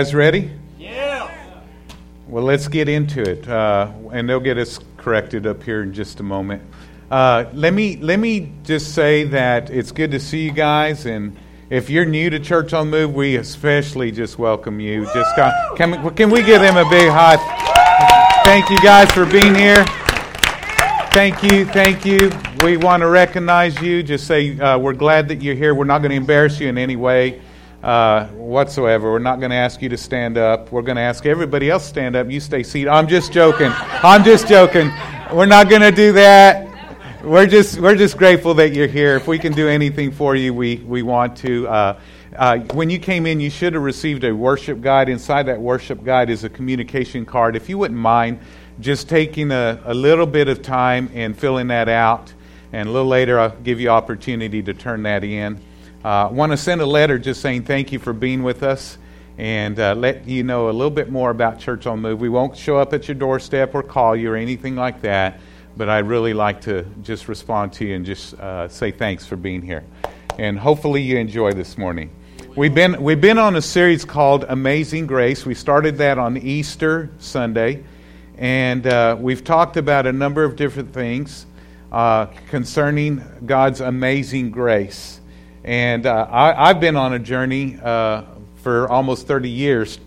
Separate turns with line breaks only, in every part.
guys ready? Yeah. Well, let's get into it, uh, and they'll get us corrected up here in just a moment. Uh, let me let me just say that it's good to see you guys, and if you're new to Church on the Move, we especially just welcome you. Just got, can can we give them a big high? Thank you guys for being here. Thank you, thank you. We want to recognize you. Just say uh, we're glad that you're here. We're not going to embarrass you in any way uh, whatsoever. We're not going to ask you to stand up. We're going to ask everybody else stand up. You stay seated. I'm just joking. I'm just joking. We're not going to do that. We're just we're just grateful that you're here. If we can do anything for you, we we want to. Uh, uh, when you came in, you should have received a worship guide. Inside that worship guide is a communication card. If you wouldn't mind just taking a, a little bit of time and filling that out, and a little later I'll give you opportunity to turn that in. I uh, want to send a letter just saying thank you for being with us and uh, let you know a little bit more about Church on Move. We won't show up at your doorstep or call you or anything like that, but I'd really like to just respond to you and just uh, say thanks for being here. And hopefully you enjoy this morning. We've been, we've been on a series called Amazing Grace. We started that on Easter Sunday, and uh, we've talked about a number of different things uh, concerning God's amazing grace. And uh, I, have been on a journey uh, for almost 30 years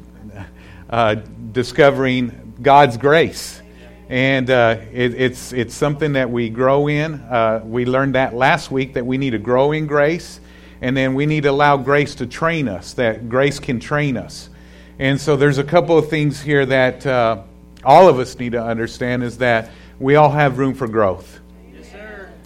uh, discovering God's grace. And uh, it, it's, it's something that we grow in. Uh, we learned that last week that we need to grow in grace. And then we need to allow grace to train us, that grace can train us. And so there's a couple of things here that uh, all of us need to understand is that we all have room for growth. Yes,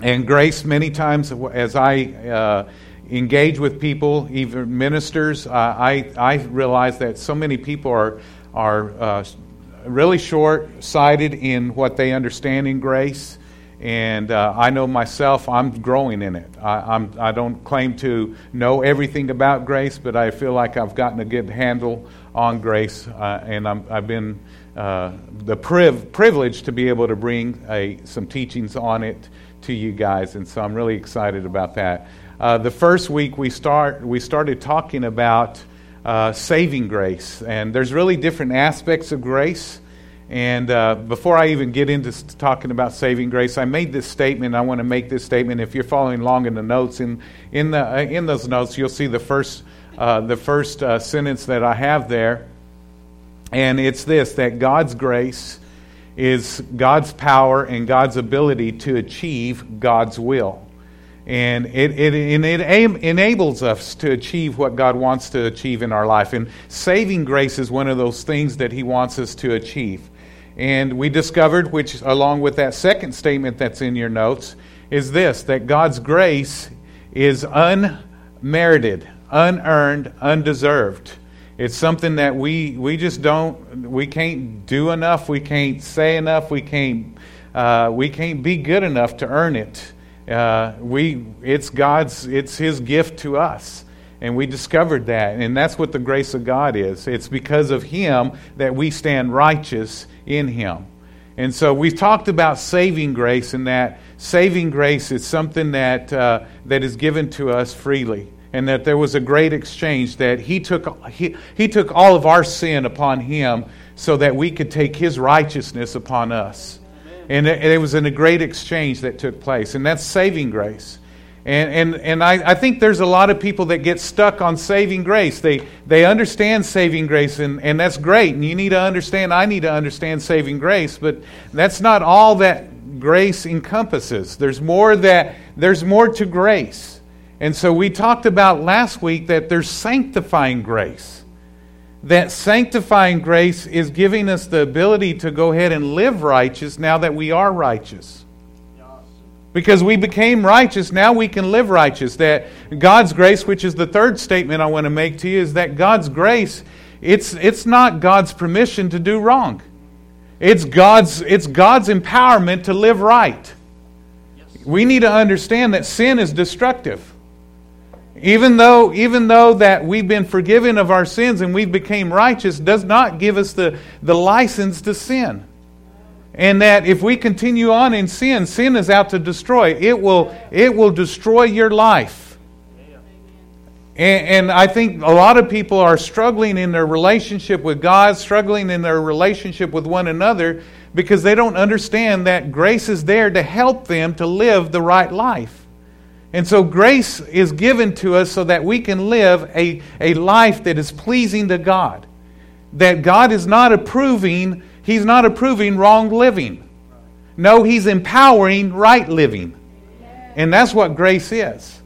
and grace, many times, as I engage with people, even ministers. Uh, I, I realize that so many people are, are uh, really short sighted in what they understand in grace. And uh, I know myself, I'm growing in it. I, I'm, I don't claim to know everything about grace, but I feel like I've gotten a good handle on grace. Uh, and i have been uh, the priv- privilege to be able to bring a, some teachings on it to you guys. And so I'm really excited about that. Uh, the first week we start we started talking about uh, saving grace, and there's really different aspects of grace. And uh, before I even get into talking about saving grace, I made this statement. I want to make this statement. If you're following along in the notes, in in the uh, in those notes, you'll see the first uh, the first uh, sentence that I have there, and it's this: that God's grace is God's power and God's ability to achieve God's will. And it, it, it, enables us to achieve what God wants to achieve in our life. And saving grace is one of those things that He wants us to achieve. And we discovered, which along with that second statement that's in your notes, is this that God's grace is unmerited, unearned, undeserved. It's something that we, we just don't, we can't do enough, we can't say enough, we can't, uh, we can't be good enough to earn it. Uh, we, it's God's, it's His gift to us. And we discovered that. And that's what the grace of God is. It's because of Him that we stand righteous in Him. And so we've talked about saving grace, and that saving grace is something that, uh, that is given to us freely. And that there was a great exchange, that he took, he, he took all of our sin upon Him so that we could take His righteousness upon us. And it, it was in a great exchange that took place, and that's saving grace. And, and, and I, I think there's a lot of people that get stuck on saving grace. They, they understand saving grace, and, and that's great. And you need to understand, I need to understand saving grace, but that's not all that grace encompasses. There's more, that, there's more to grace. And so we talked about last week that there's sanctifying grace that sanctifying grace is giving us the ability to go ahead and live righteous now that we are righteous. Because we became righteous, now we can live righteous. That God's grace, which is the third statement I want to make to you, is that God's grace, it's, it's not God's permission to do wrong. It's God's, it's God's empowerment to live right. We need to understand that sin is destructive. Even though, even though that we've been forgiven of our sins and we've became righteous does not give us the, the license to sin. And that if we continue on in sin, sin is out to destroy. It will, it will destroy your life. And, and, I think a lot of people are struggling in their relationship with God, struggling in their relationship with one another because they don't understand that grace is there to help them to live the right life. And so grace is given to us so that we can live a, a life that is pleasing to God. That God is not approving, He's not approving wrong living. No, He's empowering right living. And that's what grace is.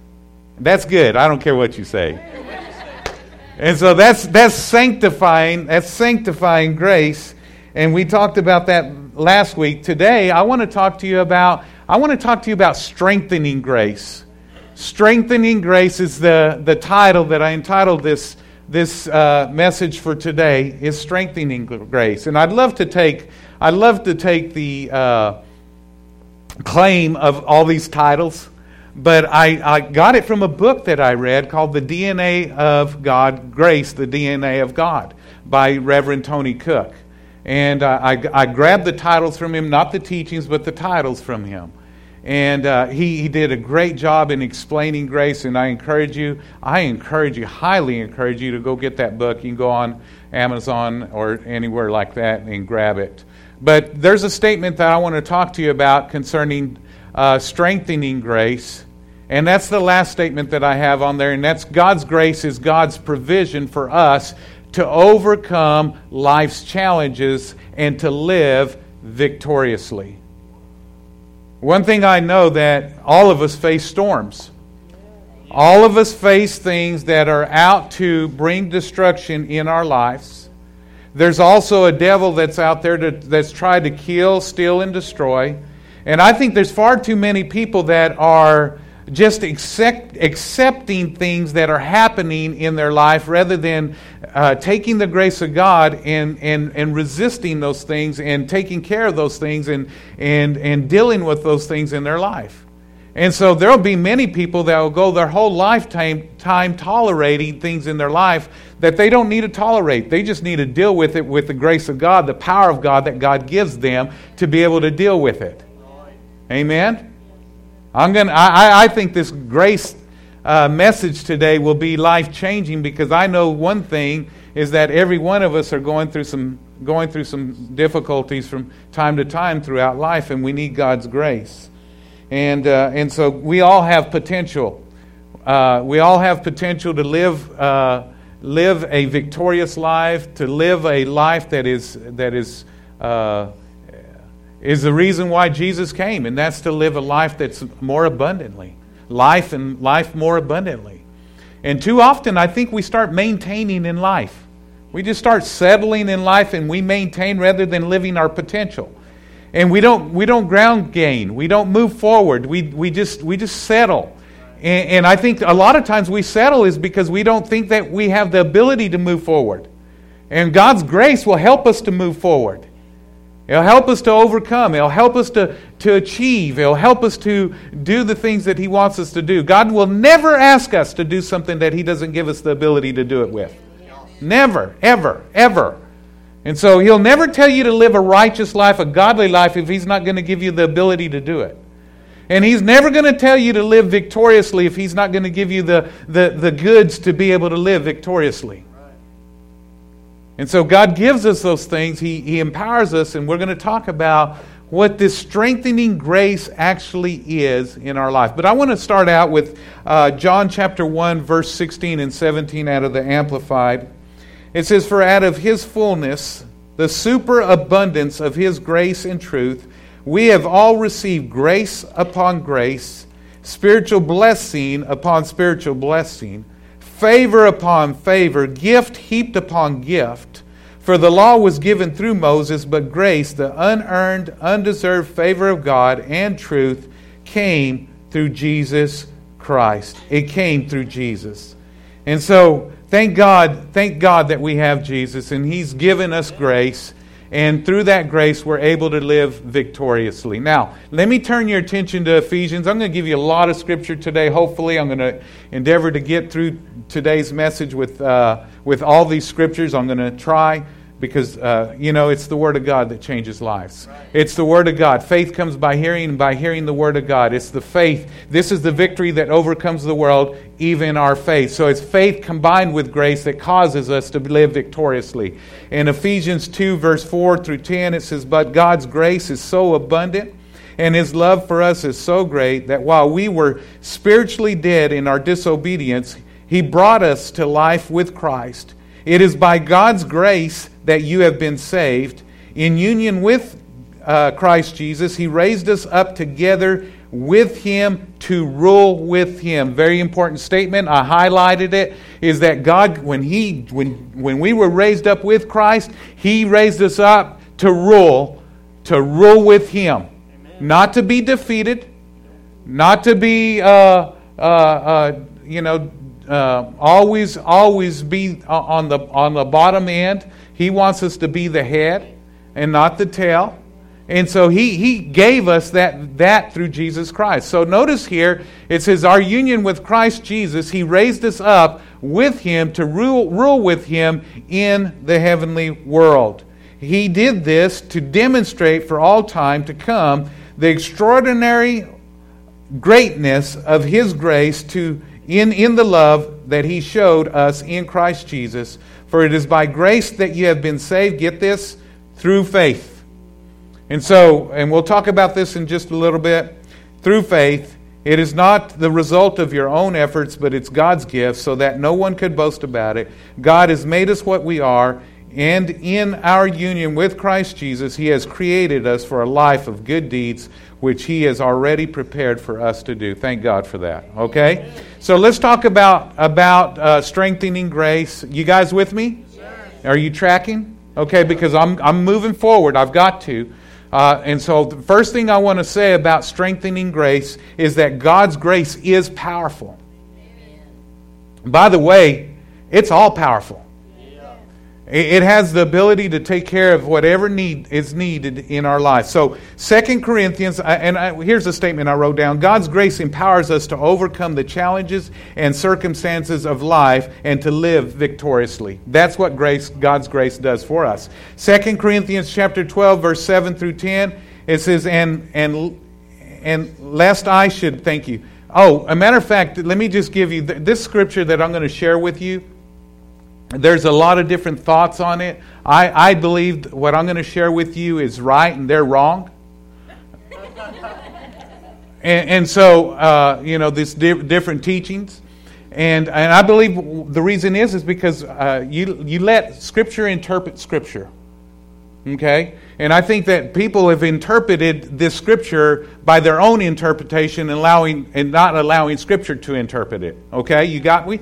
That's good. I don't care what you say. And so that's that's sanctifying, that's sanctifying grace. And we talked about that last week. Today, I want to talk to you about I want to talk to you about strengthening grace. Strengthening grace is the, the title that I entitled this, this uh, message for today is strengthening grace. And I'd love to take, I'd love to take the uh, claim of all these titles, but I, I got it from a book that I read called The DNA of God, Grace, the DNA of God by Reverend Tony Cook. And uh, I, I grabbed the titles from him, not the teachings, but the titles from him. And uh, he, he did a great job in explaining grace, and I encourage you, I encourage you, highly encourage you to go get that book. You can go on Amazon or anywhere like that and grab it. But there's a statement that I want to talk to you about concerning uh, strengthening grace. And that's the last statement that I have on there, and that's God's grace is God's provision for us to overcome life's challenges and to live victoriously. One thing I know that all of us face storms. All of us face things that are out to bring destruction in our lives. There's also a devil that's out there to, that's tried to kill, steal, and destroy. And I think there's far too many people that are just accept, accepting things that are happening in their life rather than uh, taking the grace of God and, and, and resisting those things and taking care of those things and, and, and dealing with those things in their life. And so there will be many people that will go their whole lifetime time tolerating things in their life that they don't need to tolerate. They just need to deal with it with the grace of God, the power of God that God gives them to be able to deal with it. Amen? I'm gonna, I, I think this grace uh, message today will be life changing because I know one thing is that every one of us are going through some going through some difficulties from time to time throughout life, and we need God's grace. And uh, and so we all have potential. Uh, we all have potential to live uh, live a victorious life, to live a life that is that is uh, is the reason why Jesus came, and that's to live a life that's more abundantly. Life and life more abundantly. And too often, I think we start maintaining in life. We just start settling in life and we maintain rather than living our potential. And we don't, we don't ground gain. We don't move forward. We, we, just, we just settle. And, and I think a lot of times we settle is because we don't think that we have the ability to move forward. And God's grace will help us to move forward. It'll help us to overcome. It'll help us to, to achieve. It'll help us to do the things that He wants us to do. God will never ask us to do something that He doesn't give us the ability to do it with. Never, ever, ever. And so He'll never tell you to live a righteous life, a godly life, if He's not going to give you the ability to do it. And He's never going to tell you to live victoriously if He's not going to give you the, the, the goods to be able to live victoriously. And so God gives us those things, He, he empowers us, and we're going to talk about what this strengthening grace actually is in our life. But I want to start out with uh, John chapter 1, verse 16 and 17 out of the Amplified. It says, For out of His fullness, the superabundance of His grace and truth, we have all received grace upon grace, spiritual blessing upon spiritual blessing favor upon favor, gift heaped upon gift. For the law was given through Moses, but grace, the unearned, undeserved favor of God and truth, came through Jesus Christ. It came through Jesus. And so, thank God, thank God that we have Jesus, and He's given us grace. And through that grace, we're able to live victoriously. Now, let me turn your attention to Ephesians. I'm going to give you a lot of scripture today. Hopefully, I'm going to endeavor to get through today's message with, uh, with all these scriptures. I'm going to try because uh, you know it's the word of god that changes lives. It's the word of god. Faith comes by hearing and by hearing the word of god. It's the faith. This is the victory that overcomes the world even our faith. So it's faith combined with grace that causes us to live victoriously. In ephesians 2 verse 4 through 10 it says but god's grace is so abundant and his love for us is so great that while we were spiritually dead in our disobedience he brought us to life with christ. It is by God's grace that you have been saved. In union with uh, Christ Jesus, He raised us up together with Him to rule with Him. Very important statement. I highlighted it. Is that God, when He, when when we were raised up with Christ, He raised us up to rule, to rule with Him, Amen. not to be defeated, not to be, uh, uh, uh you know, uh, always, always be on the on the bottom end he wants us to be the head and not the tail. And so he, he gave us that, that through Jesus Christ. So notice here, it says, Our union with Christ Jesus, he raised us up with him to rule, rule with him in the heavenly world. He did this to demonstrate for all time to come the extraordinary greatness of his grace to, in, in the love that he showed us in Christ Jesus for it is by grace that you have been saved, get this, through faith. And so, and we'll talk about this in just a little bit. Through faith, it is not the result of your own efforts, but it's God's gift, so that no one could boast about it. God has made us what we are, and in our union with Christ Jesus, He has created us for a life of good deeds, which He has already prepared for us to do. Thank God for that. Okay? So let's talk about, about uh, strengthening grace. You guys with me? Are you tracking? Okay, because I'm, I'm moving forward. I've got to. Uh, and so, the first thing I want to say about strengthening grace is that God's grace is powerful. By the way, it's all powerful. It has the ability to take care of whatever need is needed in our life. So, Second Corinthians, and I, here's a statement I wrote down God's grace empowers us to overcome the challenges and circumstances of life and to live victoriously. That's what grace, God's grace does for us. Second Corinthians chapter 12, verse 7 through 10, it says, and, and, and lest I should, thank you. Oh, a matter of fact, let me just give you this scripture that I'm going to share with you there's a lot of different thoughts on it. I, I believe what I'm going to share with you is right and they're wrong. and, and, so, uh, you know, these di- different teachings. And, and I believe the reason is is because uh, you, you let Scripture interpret Scripture. Okay? And I think that people have interpreted this Scripture by their own interpretation allowing, and not allowing Scripture to interpret it. Okay? You got me?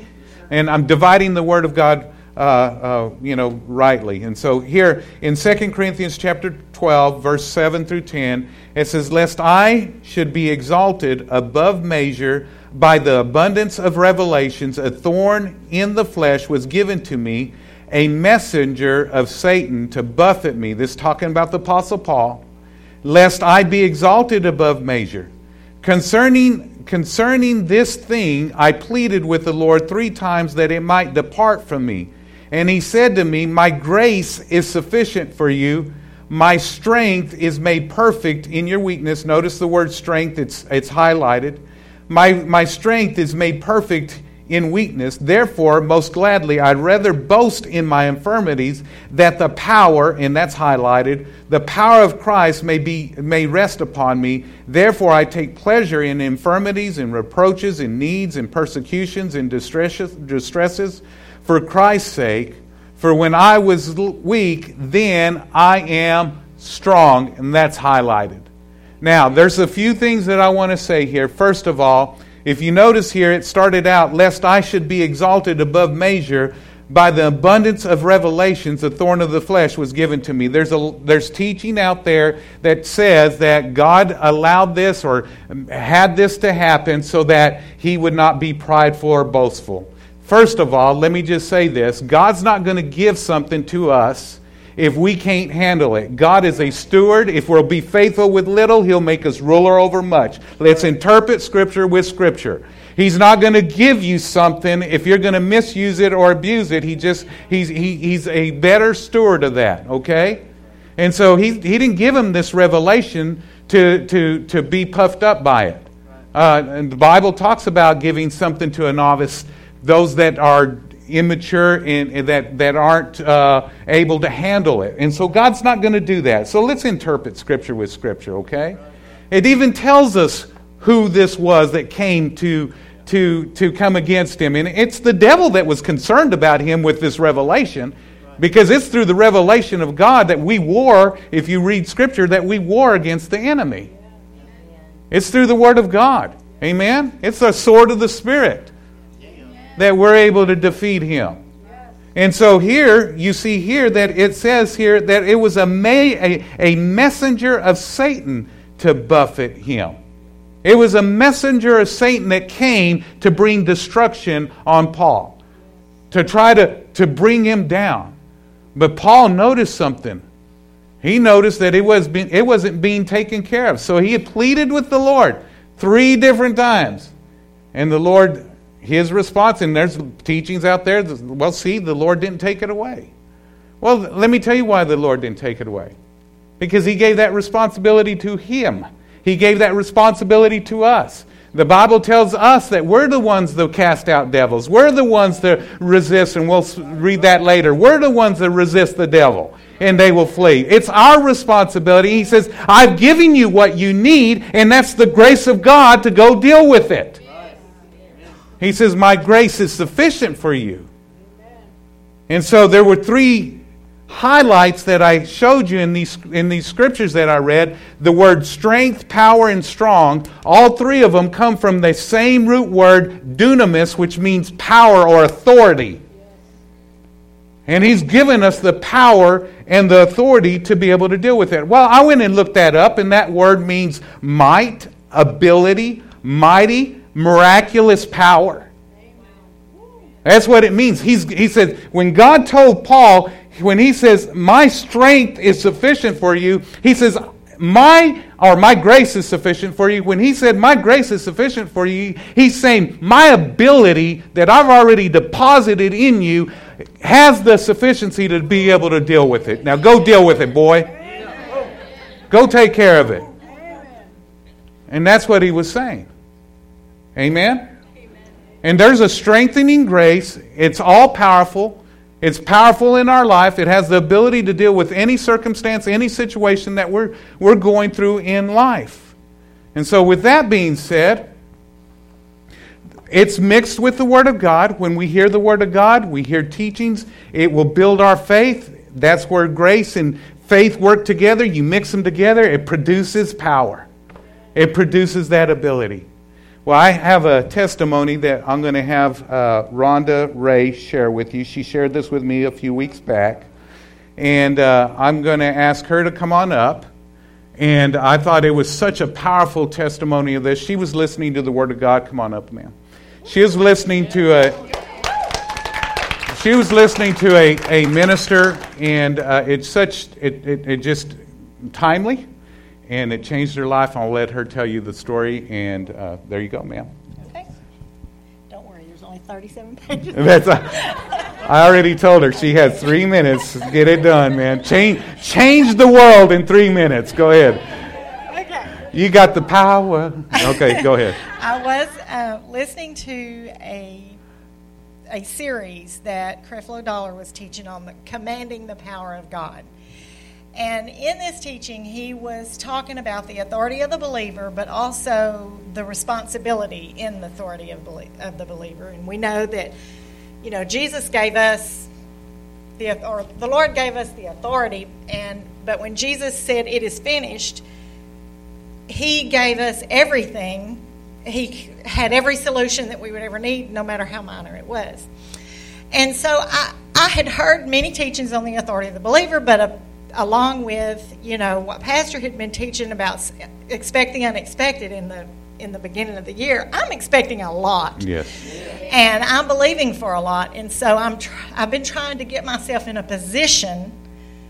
And I'm dividing the Word of God uh, uh, you know, rightly. And so here in 2 Corinthians chapter 12, verse 7 through 10, it says, Lest I should be exalted above measure by the abundance of revelations, a thorn in the flesh was given to me, a messenger of Satan to buffet me. This talking about the Apostle Paul. Lest I be exalted above measure. Concerning, concerning this thing, I pleaded with the Lord three times that it might depart from me. And he said to me, My grace is sufficient for you. My strength is made perfect in your weakness. Notice the word strength, it's, it's highlighted. My, my strength is made perfect in weakness. Therefore, most gladly, I'd rather boast in my infirmities that the power, and that's highlighted, the power of Christ may, be, may rest upon me. Therefore, I take pleasure in infirmities and reproaches and needs and persecutions and distresses, distresses for Christ's sake. For when I was weak, then I am strong. And that's highlighted. Now, there's a few things that I want to say here. First of all, if you notice here, it started out, lest I should be exalted above measure by the abundance of revelations, the thorn of the flesh was given to me. There's, a, there's teaching out there that says that God allowed this or had this to happen so that he would not be prideful or boastful. First of all, let me just say this God's not going to give something to us if we can't handle it. God is a steward. If we'll be faithful with little, He'll make us ruler over much. Let's interpret Scripture with Scripture. He's not going to give you something if you're going to misuse it or abuse it. He just he's he, he's a better steward of that. Okay, and so he he didn't give him this revelation to to to be puffed up by it. Uh, and the Bible talks about giving something to a novice, those that are immature and, that, that aren't uh, able to handle it. And so God's not going to do that. So let's interpret Scripture with Scripture, okay? It even tells us who this was that came to, to, to come against him. And it's the devil that was concerned about him with this revelation because it's through the revelation of God that we war, if you read Scripture, that we war against the enemy. It's through the Word of God. Amen? It's the sword of the Spirit that we're able to defeat him. And so here, you see here that it says here that it was a, a, a messenger of Satan to buffet him. It was a messenger of Satan that came to bring destruction on Paul, to try to, to bring him down. But Paul noticed something. He noticed that it, was it wasn't being taken care of. So he pleaded with the Lord three different times. And the Lord his response, and there's teachings out there, well, see, the Lord didn't take it away. Well, let me tell you why the Lord didn't take it away. Because he gave that responsibility to him, he gave that responsibility to us. The Bible tells us that we're the ones that cast out devils. We're the ones that resist, and we'll read that later. We're the ones that resist the devil, and they will flee. It's our responsibility. He says, I've given you what you need, and that's the grace of God to go deal with it. He says, My grace is sufficient for you. And so there were three highlights that I showed you in these, in these scriptures that I read. The word strength, power, and strong, all three of them come from the same root word, dunamis, which means power or authority. And he's given us the power and the authority to be able to deal with it. Well, I went and looked that up, and that word means might, ability, mighty, miraculous power. That's what it means. He's, he said, when God told Paul, when he says, My strength is sufficient for you, he says, My or my grace is sufficient for you. When he said, My grace is sufficient for you, he's saying, My ability that I've already deposited in you has the sufficiency to be able to deal with it. Now go deal with it, boy. Go take care of it. And that's what he was saying. Amen? And there's a strengthening grace. It's all powerful. It's powerful in our life. It has the ability to deal with any circumstance, any situation that we're, we're going through in life. And so, with that being said, it's mixed with the Word of God. When we hear the Word of God, we hear teachings, it will build our faith. That's where grace and faith work together. You mix them together, it produces power, it produces that ability. Well, I have a testimony that I'm going to have uh, Rhonda Ray share with you. She shared this with me a few weeks back. And uh, I'm going to ask her to come on up. And I thought it was such a powerful testimony of this. She was listening to the Word of God. Come on up, ma'am. She was listening to a. She was listening to a, a minister, and uh, it's such, it, it, it just timely and it changed her life. I'll let her tell you the story, and uh, there you go, ma'am.
Okay. Don't worry, there's only 37 pages.
That's a, I already told her she has three minutes. Get it done, man. Change, change the world in three minutes. Go ahead. Okay. You got the power. Okay, go ahead.
I was uh, listening to a a series that Creflo Dollar was teaching on the, commanding the power of God. And in this teaching, he was talking about the authority of the believer, but also the responsibility in the authority of, of the believer. And we know that, you know, Jesus gave us the or the Lord gave us the authority, and but when Jesus said it is finished, He gave us everything. He had every solution that we would ever need, no matter how minor it was. And so I, I had heard many teachings on the authority of the believer, but a along with you know what pastor had been teaching about expecting unexpected in the in the beginning of the year i'm expecting a lot
yes
and i'm believing for a lot and so i'm tr- i've been trying to get myself in a position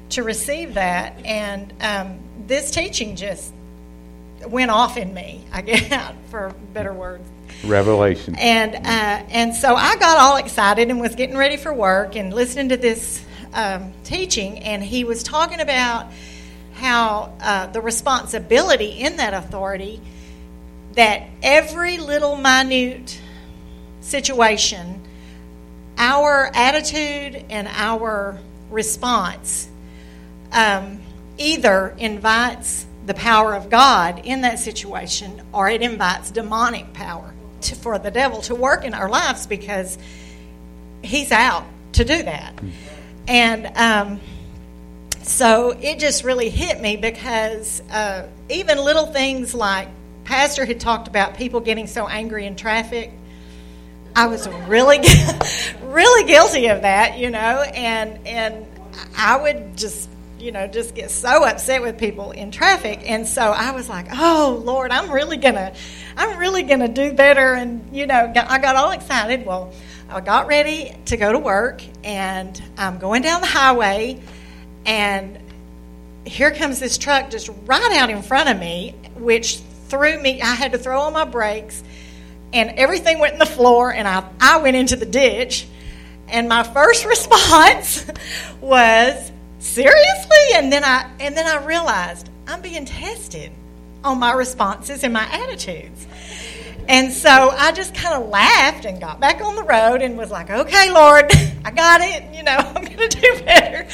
to receive that. And um, this teaching just went off in me, I guess, for better words.
Revelation.
And uh, and so I got all excited and was getting ready for work and listening to this um, teaching, and he was talking about how uh, the responsibility in that authority that every little minute situation, our attitude and our response um, either invites the power of God in that situation or it invites demonic power to, for the devil to work in our lives because he's out to do that. And um, so it just really hit me because uh, even little things like Pastor had talked about people getting so angry in traffic. I was really, really guilty of that, you know, and and I would just you know, just get so upset with people in traffic. And so I was like, oh, Lord, I'm really to, I'm really to do better. And, you know, I got all excited. Well, I got ready to go to work and I'm going down the highway and here comes this truck just right out in front of me, which threw me, I had to throw on my brakes and everything went in the floor and I, I went into the ditch. And my first response was, seriously? And then I and then I realized I'm being tested on my responses and my attitudes. And so I just kind of laughed and got back on the road and was like, okay, Lord, I got it. You know, I'm going to do better.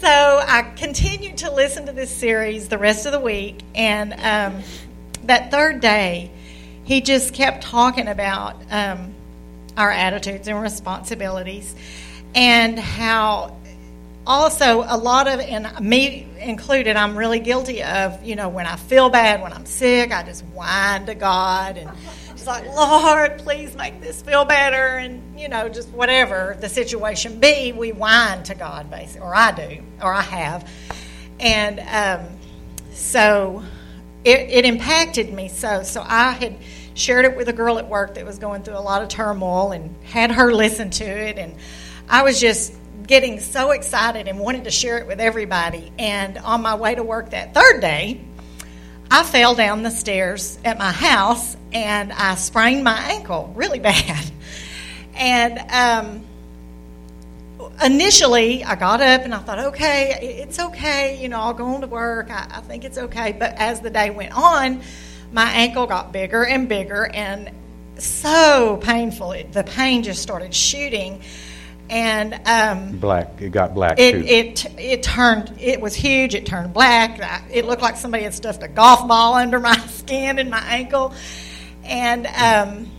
So I continued to listen to this series the rest of the week. And um, that third day, he just kept talking about um, our attitudes and responsibilities and how also a lot of and me included i'm really guilty of you know when i feel bad when i'm sick i just whine to god and just like lord please make this feel better and you know just whatever the situation be we whine to god basically or i do or i have. And um, so it, it impacted me so so i had shared it with a girl at work that was going through a lot of turmoil and had her listen to it and i was just getting so excited and wanted to share it with everybody. And on my way to work that third day, I fell down the stairs at my house and I sprained my ankle really bad. And um, initially, I got up and I thought, okay, it's okay. You know, I'll go on to work. I, I think it's okay. But as the day went on, my ankle got bigger and bigger and so painful. It, the pain just started shooting and um,
black. It got black.
It
too.
it it turned. It was huge. It turned black. It looked like somebody had stuffed a golf ball under my skin and my ankle, and um,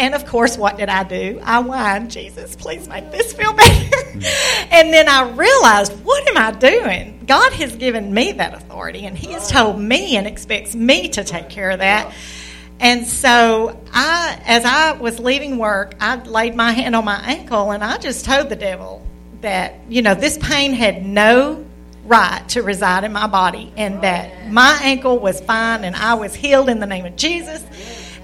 and of course, what did I do? I whined, Jesus, please make this feel better. Mm-hmm. and then I realized, what am I doing? God has given me that authority, and He has told me and expects me to take care of that. And so I, as I was leaving work, I laid my hand on my ankle and I just told the devil that, you know, this pain had no right to reside in my body and that my ankle was fine and I was healed in the name of Jesus.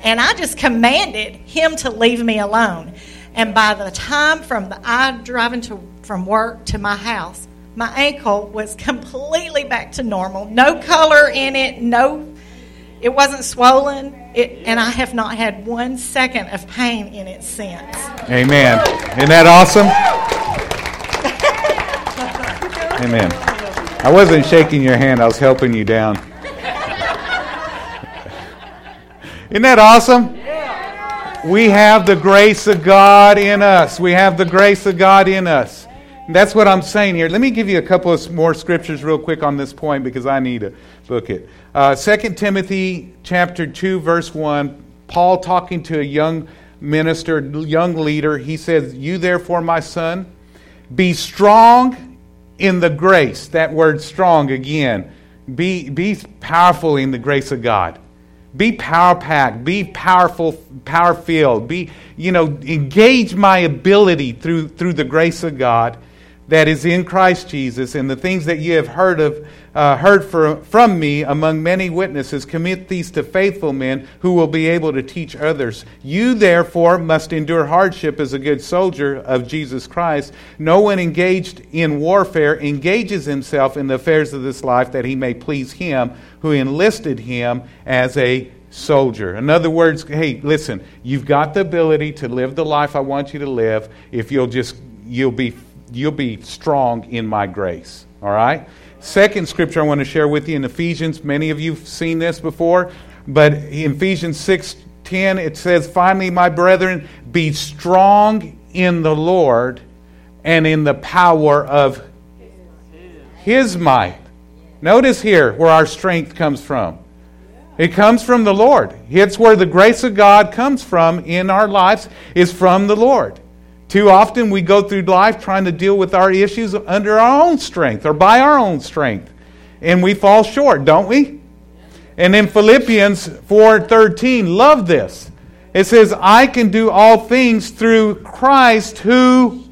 And I just commanded him to leave me alone. And by the time from the I driving to from work to my house, my ankle was completely back to normal. No color in it, no it wasn't swollen, it, and I have not had one second of pain in it since.
Amen. Isn't that awesome? Amen. I wasn't shaking your hand, I was helping you down. Isn't that awesome? We have the grace of God in us. We have the grace of God in us. That's what I'm saying here. Let me give you a couple of more scriptures real quick on this point because I need to book it. Uh, 2 Timothy chapter 2, verse 1, Paul talking to a young minister, young leader, he says, You therefore, my son, be strong in the grace. That word strong again. Be, be powerful in the grace of God. Be power packed. Be powerful, power filled. Be, you know, engage my ability through, through the grace of God that is in Christ Jesus, and the things that you have heard of uh, heard for, from me among many witnesses, commit these to faithful men who will be able to teach others. You therefore must endure hardship as a good soldier of Jesus Christ. No one engaged in warfare engages himself in the affairs of this life that he may please him who enlisted him as a soldier. In other words, hey, listen, you've got the ability to live the life I want you to live if you'll just you'll be you'll be strong in my grace. All right? Second scripture I want to share with you in Ephesians. Many of you've seen this before, but in Ephesians 6 10, it says, Finally, my brethren, be strong in the Lord and in the power of his might. Notice here where our strength comes from. It comes from the Lord. It's where the grace of God comes from in our lives, is from the Lord. Too often we go through life trying to deal with our issues under our own strength or by our own strength. And we fall short, don't we? And in Philippians 4:13, love this. It says, "I can do all things through Christ who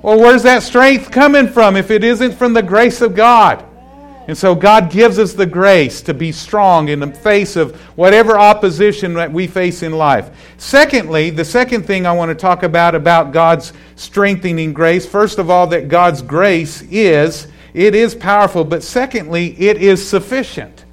Well, where's that strength coming from if it isn't from the grace of God? And so God gives us the grace to be strong in the face of whatever opposition that we face in life. Secondly, the second thing I want to talk about about God's strengthening grace, first of all that God's grace is it is powerful, but secondly, it is sufficient.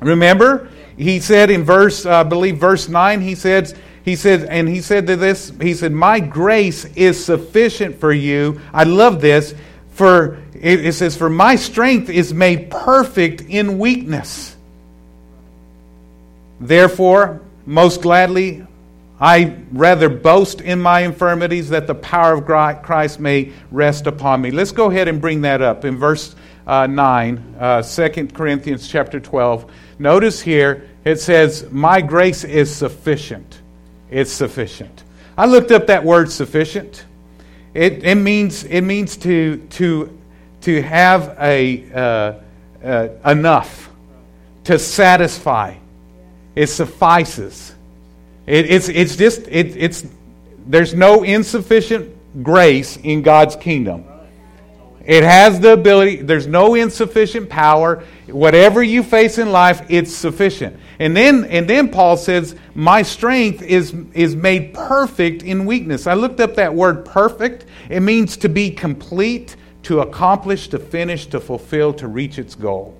Remember, he said in verse uh, I believe verse 9 he said he said and he said to this he said my grace is sufficient for you. I love this for it, says, For my strength is made perfect in weakness. Therefore, most gladly, I rather boast in my infirmities that the power of Christ may rest upon me. Let's go ahead and bring that up in verse uh, 9, uh, 2 Corinthians chapter 12. Notice here it says, My grace is sufficient. It's sufficient. I looked up that word sufficient. It, it, means, it means to, to to have a, uh, uh, enough to satisfy. It suffices. It, it's, it's just, it, it's, there's no insufficient grace in God's kingdom. It has the ability, there's no insufficient power. Whatever you face in life, it's sufficient. And then, and then Paul says, My strength is, is made perfect in weakness. I looked up that word perfect. It means to be complete, to accomplish, to finish, to fulfill, to reach its goal.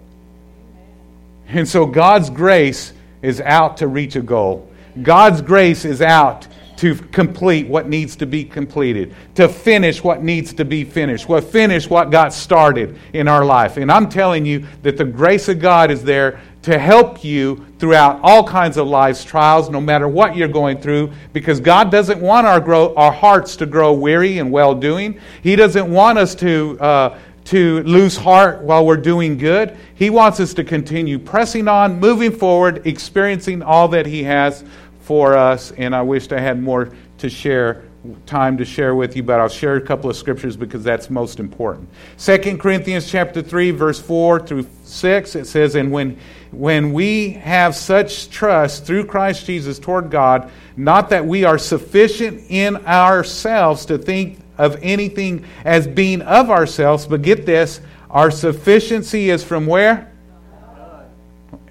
And so God's grace is out to reach a goal. God's grace is out to complete what needs to be completed, to finish what needs to be finished, what finish what got started in our life. And I'm telling you that the grace of God is there to help you throughout all kinds of life's trials, no matter what you're going through, because God doesn't want our, grow, our hearts to grow weary and well doing. He doesn't want us to, uh, to lose heart while we're doing good. He wants us to continue pressing on, moving forward, experiencing all that He has for us. And I wished I had more to share time to share with you, but I'll share a couple of scriptures because that's most important. 2 Corinthians chapter 3, verse 4 through 6, it says, And when, when we have such trust through Christ Jesus toward God, not that we are sufficient in ourselves to think of anything as being of ourselves, but get this, our sufficiency is from where?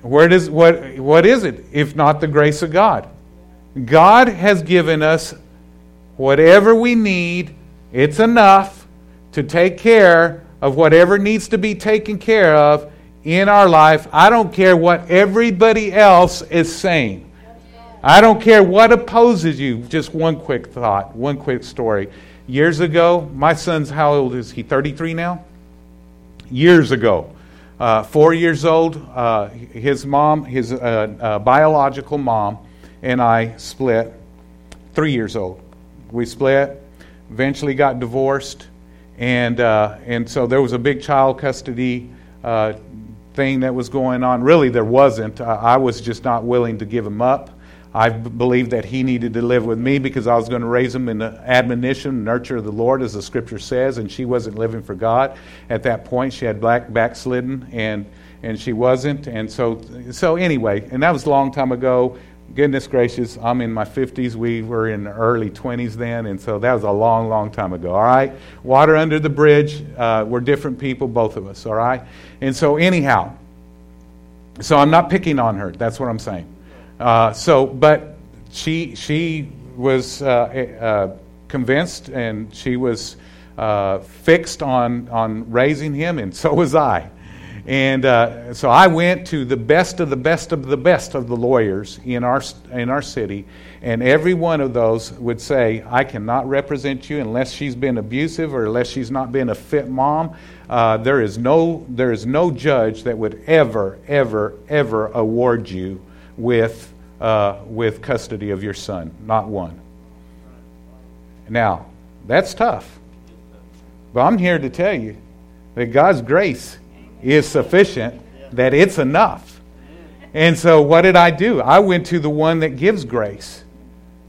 Where does what what is it if not the grace of God? God has given us whatever we need, it's enough to take care of whatever needs to be taken care of in our life. I don't care what everybody else is saying. I don't care what opposes you. Just one quick thought, one quick story. Years ago, my son's how old is he? 33 now? Years ago, uh, four years old, uh, his mom, his uh, uh biological mom, and I split. Three years old we split, eventually got divorced, and uh, and so there was a big child custody uh, thing that was going on. Really, there wasn't. I was just not willing to give him up. I believed that he needed to live with me because I was going to raise him in the admonition, nurture of the Lord, as the Scripture says. And she wasn't living for God at that point. She had black backslidden, and and she wasn't. And so so anyway, and that was a long time ago goodness gracious, I'm in my 50s. We were in the early 20s then, and so that was a long, long time ago. All right? Water under the bridge. Uh, we're different people, both of us. All right? And so, anyhow, so I'm not picking on her. That's what I'm saying. Uh, so, but she she was uh, uh convinced, and she was uh, fixed on on raising him, and so was I. And uh, so I went to the best of the best of the best of the lawyers in our, in our city, and every one of those would say, I cannot represent you unless she's been abusive or unless she's not been a fit mom. Uh, there, is no, there is no judge that would ever, ever, ever award you with, uh, with custody of your son. Not one. Now, that's tough. But I'm here to tell you that God's grace is sufficient, that it's enough. And so, what did I do? I went to the one that gives grace.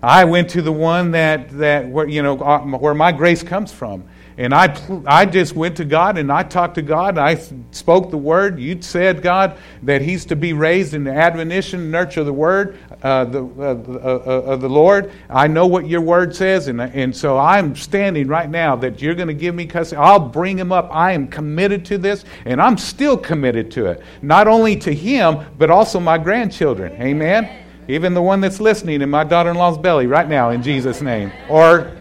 I went to the one that, that where, you know, uh, where my grace comes from. And I, I just went to God and I talked to God. I spoke the word. You said, God, that he's to be raised in the admonition, nurture the word uh, the, uh, uh, of the Lord. I know what your word says. And, and so I'm standing right now that you're going to give me custody. I'll bring him up. I am committed to this and I'm still committed to it. Not only to him, but also my grandchildren. Amen. Even the one that's listening in my daughter in law's belly right now, in Jesus' name. Or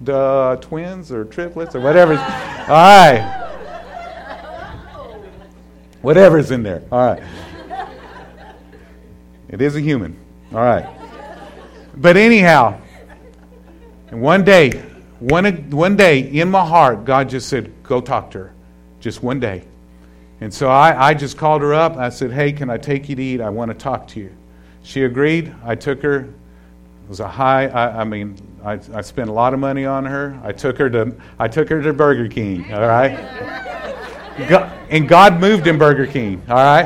the twins or triplets or whatever. All right. Whatever's in there. All right. It is a human. All right. But anyhow, one day, one, one day in my heart, God just said, Go talk to her. Just one day. And so I, I just called her up. I said, Hey, can I take you to eat? I want to talk to you. She agreed. I took her. Was a high, I, I mean, I, I spent a lot of money on her. I took her to I took her to Burger King. All right, God, and God moved in Burger King. All right,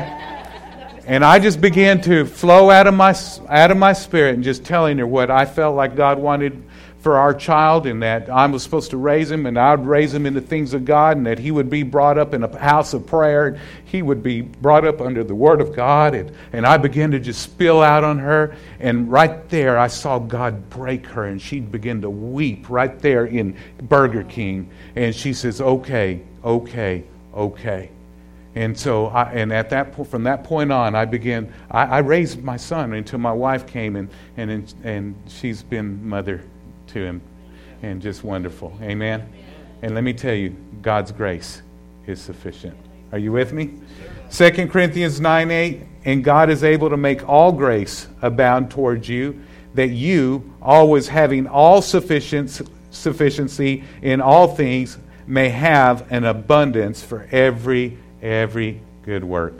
and I just began to flow out of my out of my spirit and just telling her what I felt like God wanted for our child and that I was supposed to raise him and I would raise him in the things of God and that he would be brought up in a house of prayer. and He would be brought up under the Word of God. And, and I began to just spill out on her. And right there, I saw God break her and she'd begin to weep right there in Burger King. And she says, Okay, okay, okay. And so, I, and at that from that point on, I began. I, I raised my son until my wife came, and and and she's been mother to him and just wonderful. Amen. And let me tell you, God's grace is sufficient. Are you with me? 2 Corinthians 9 8, and God is able to make all grace abound towards you, that you, always having all sufficiency in all things, may have an abundance for every, every good work.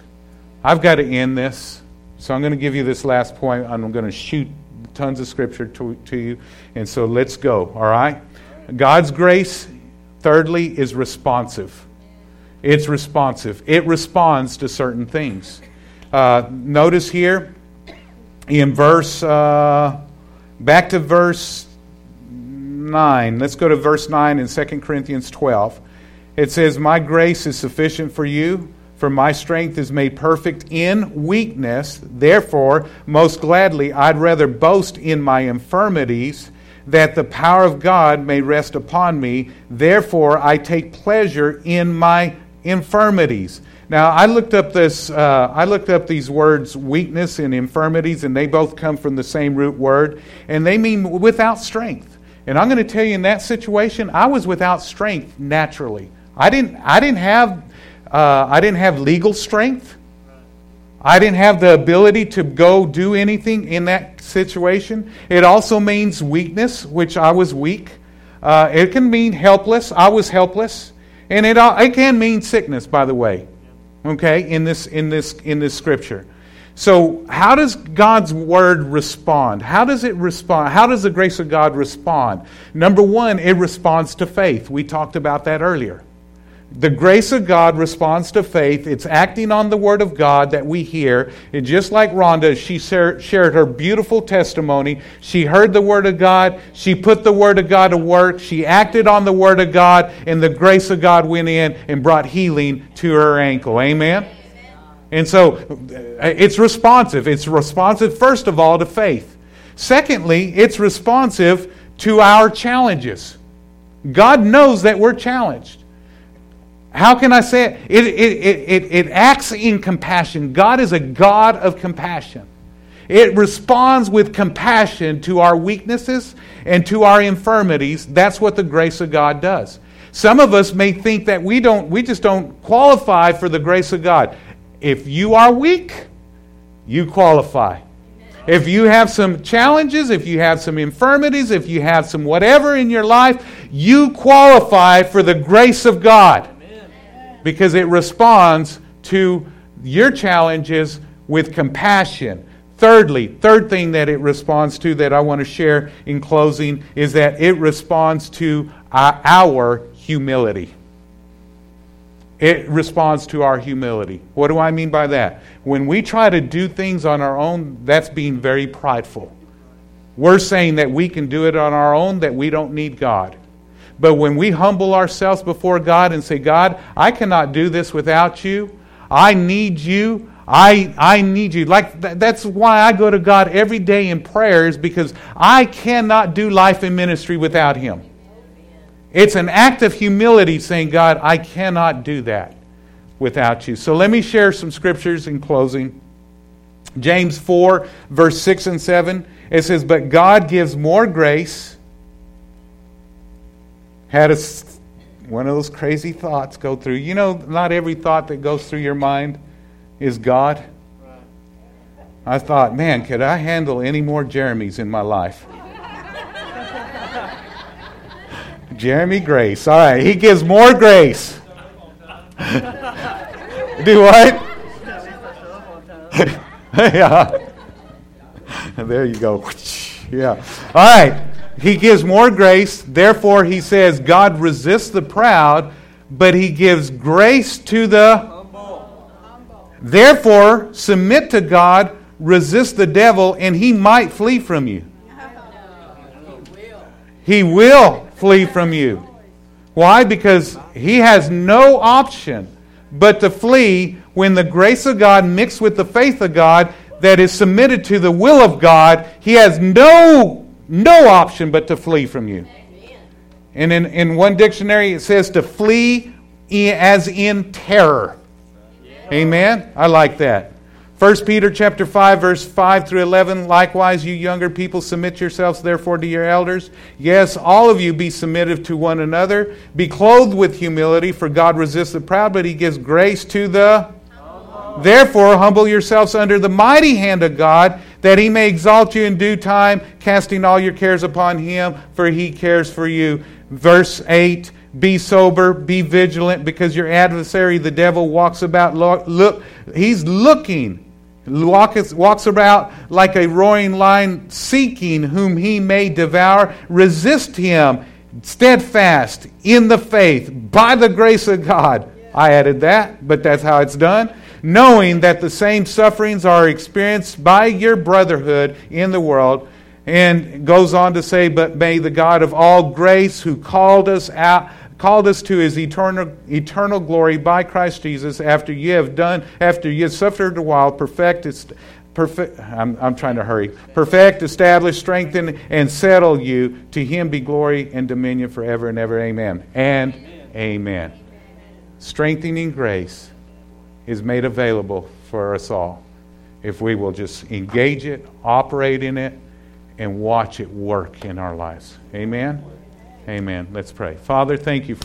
I've got to end this, so I'm going to give you this last point. I'm going to shoot tons of scripture to, to you. And so let's go, all right? God's grace, thirdly, is responsive. It's responsive, it responds to certain things. Uh, notice here in verse, uh, back to verse 9. Let's go to verse 9 in 2 Corinthians 12. It says, My grace is sufficient for you for my strength is made perfect in weakness. Therefore, most gladly, I'd rather boast in my infirmities, that the power of God may rest upon me. Therefore, I take pleasure in my infirmities. Now, I looked up this. Uh, I looked up these words, weakness and infirmities, and they both come from the same root word, and they mean without strength. And I'm going to tell you, in that situation, I was without strength naturally. I didn't. I didn't have uh, I didn't have legal strength. I didn't have the ability to go do anything in that situation. It also means weakness, which I was weak. Uh, it can mean helpless. I was helpless, and it uh, it can mean sickness. By the way, okay, in this in this in this scripture. So, how does God's word respond? How does it respond? How does the grace of God respond? Number one, it responds to faith. We talked about that earlier. The grace of God responds to faith. It's acting on the Word of God that we hear. And just like Rhonda, she shared her beautiful testimony. She heard the Word of God. She put the Word of God to work. She acted on the Word of God, and the grace of God went in and brought healing to her ankle. Amen? And so uh, it's responsive. It's responsive, first of all, to faith. Secondly, it's responsive to our challenges. God knows that we're challenged. How can I say it? It, it, it, it, acts in compassion. God is a God of compassion. It responds with compassion to our weaknesses and to our infirmities. That's what the grace of God does. Some of us may think that we don't we just don't qualify for the grace of God. If you are weak, you qualify. If you have some challenges, if you have some infirmities, if you have some whatever in your life, you qualify for the grace of God because it responds to your challenges with compassion. Thirdly, third thing that it responds to that I want to share in closing is that it responds to our humility. It responds to our humility. What do I mean by that? When we try to do things on our own, that's being very prideful. We're saying that we can do it on our own, that we don't need God. But when we humble ourselves before God and say, God, I cannot do this without you, I need you. I, I need you. Like that's why I go to God every day in prayers because I cannot do life and ministry without Him. It's an act of humility saying, God, I cannot do that without you. So let me share some scriptures in closing. James 4, verse 6 and 7. It says, But God gives more grace. Had a, one of those crazy thoughts go through. You know, not every thought that goes through your mind is God. I thought, man, could I handle any more Jeremys in my life? Jeremy Grace. All right, he gives more grace. Do what? yeah. There you go. yeah. All right. He gives more grace. Therefore, he says, God resists the proud, but he gives grace to the. Therefore, submit to God, resist the devil, and he might flee from you. He will flee from you. Why? Because he has no option but to flee when the grace of God mixed with the faith of God that is submitted to the will of God, he has no, no option but to flee from you. And in, in one dictionary, it says to flee as in terror. Amen? I like that. 1 Peter chapter 5 verse 5 through 11 likewise you younger people submit yourselves therefore to your elders yes all of you be submissive to one another be clothed with humility for God resists the proud but he gives grace to the Therefore, humble yourselves under the mighty hand of God, that he may exalt you in due time, casting all your cares upon him, for he cares for you. Verse 8 Be sober, be vigilant, because your adversary, the devil, walks about. Look, he's looking walks, walks about like a roaring lion, seeking whom he may devour. Resist him, steadfast in the faith, by the grace of God. I added that, but that's how it's done. Knowing that the same sufferings are experienced by your brotherhood in the world. And goes on to say, But may the God of all grace, who called us out called us to his eternal, eternal glory by Christ Jesus after you have done, after you have suffered a while, perfect, perfect I'm, I'm trying to hurry, perfect, establish, strengthen, and settle you. To him be glory and dominion forever and ever. Amen. And amen. amen. Strengthening grace is made available for us all if we will just engage it, operate in it, and watch it work in our lives. Amen. Amen. Let's pray. Father, thank you for.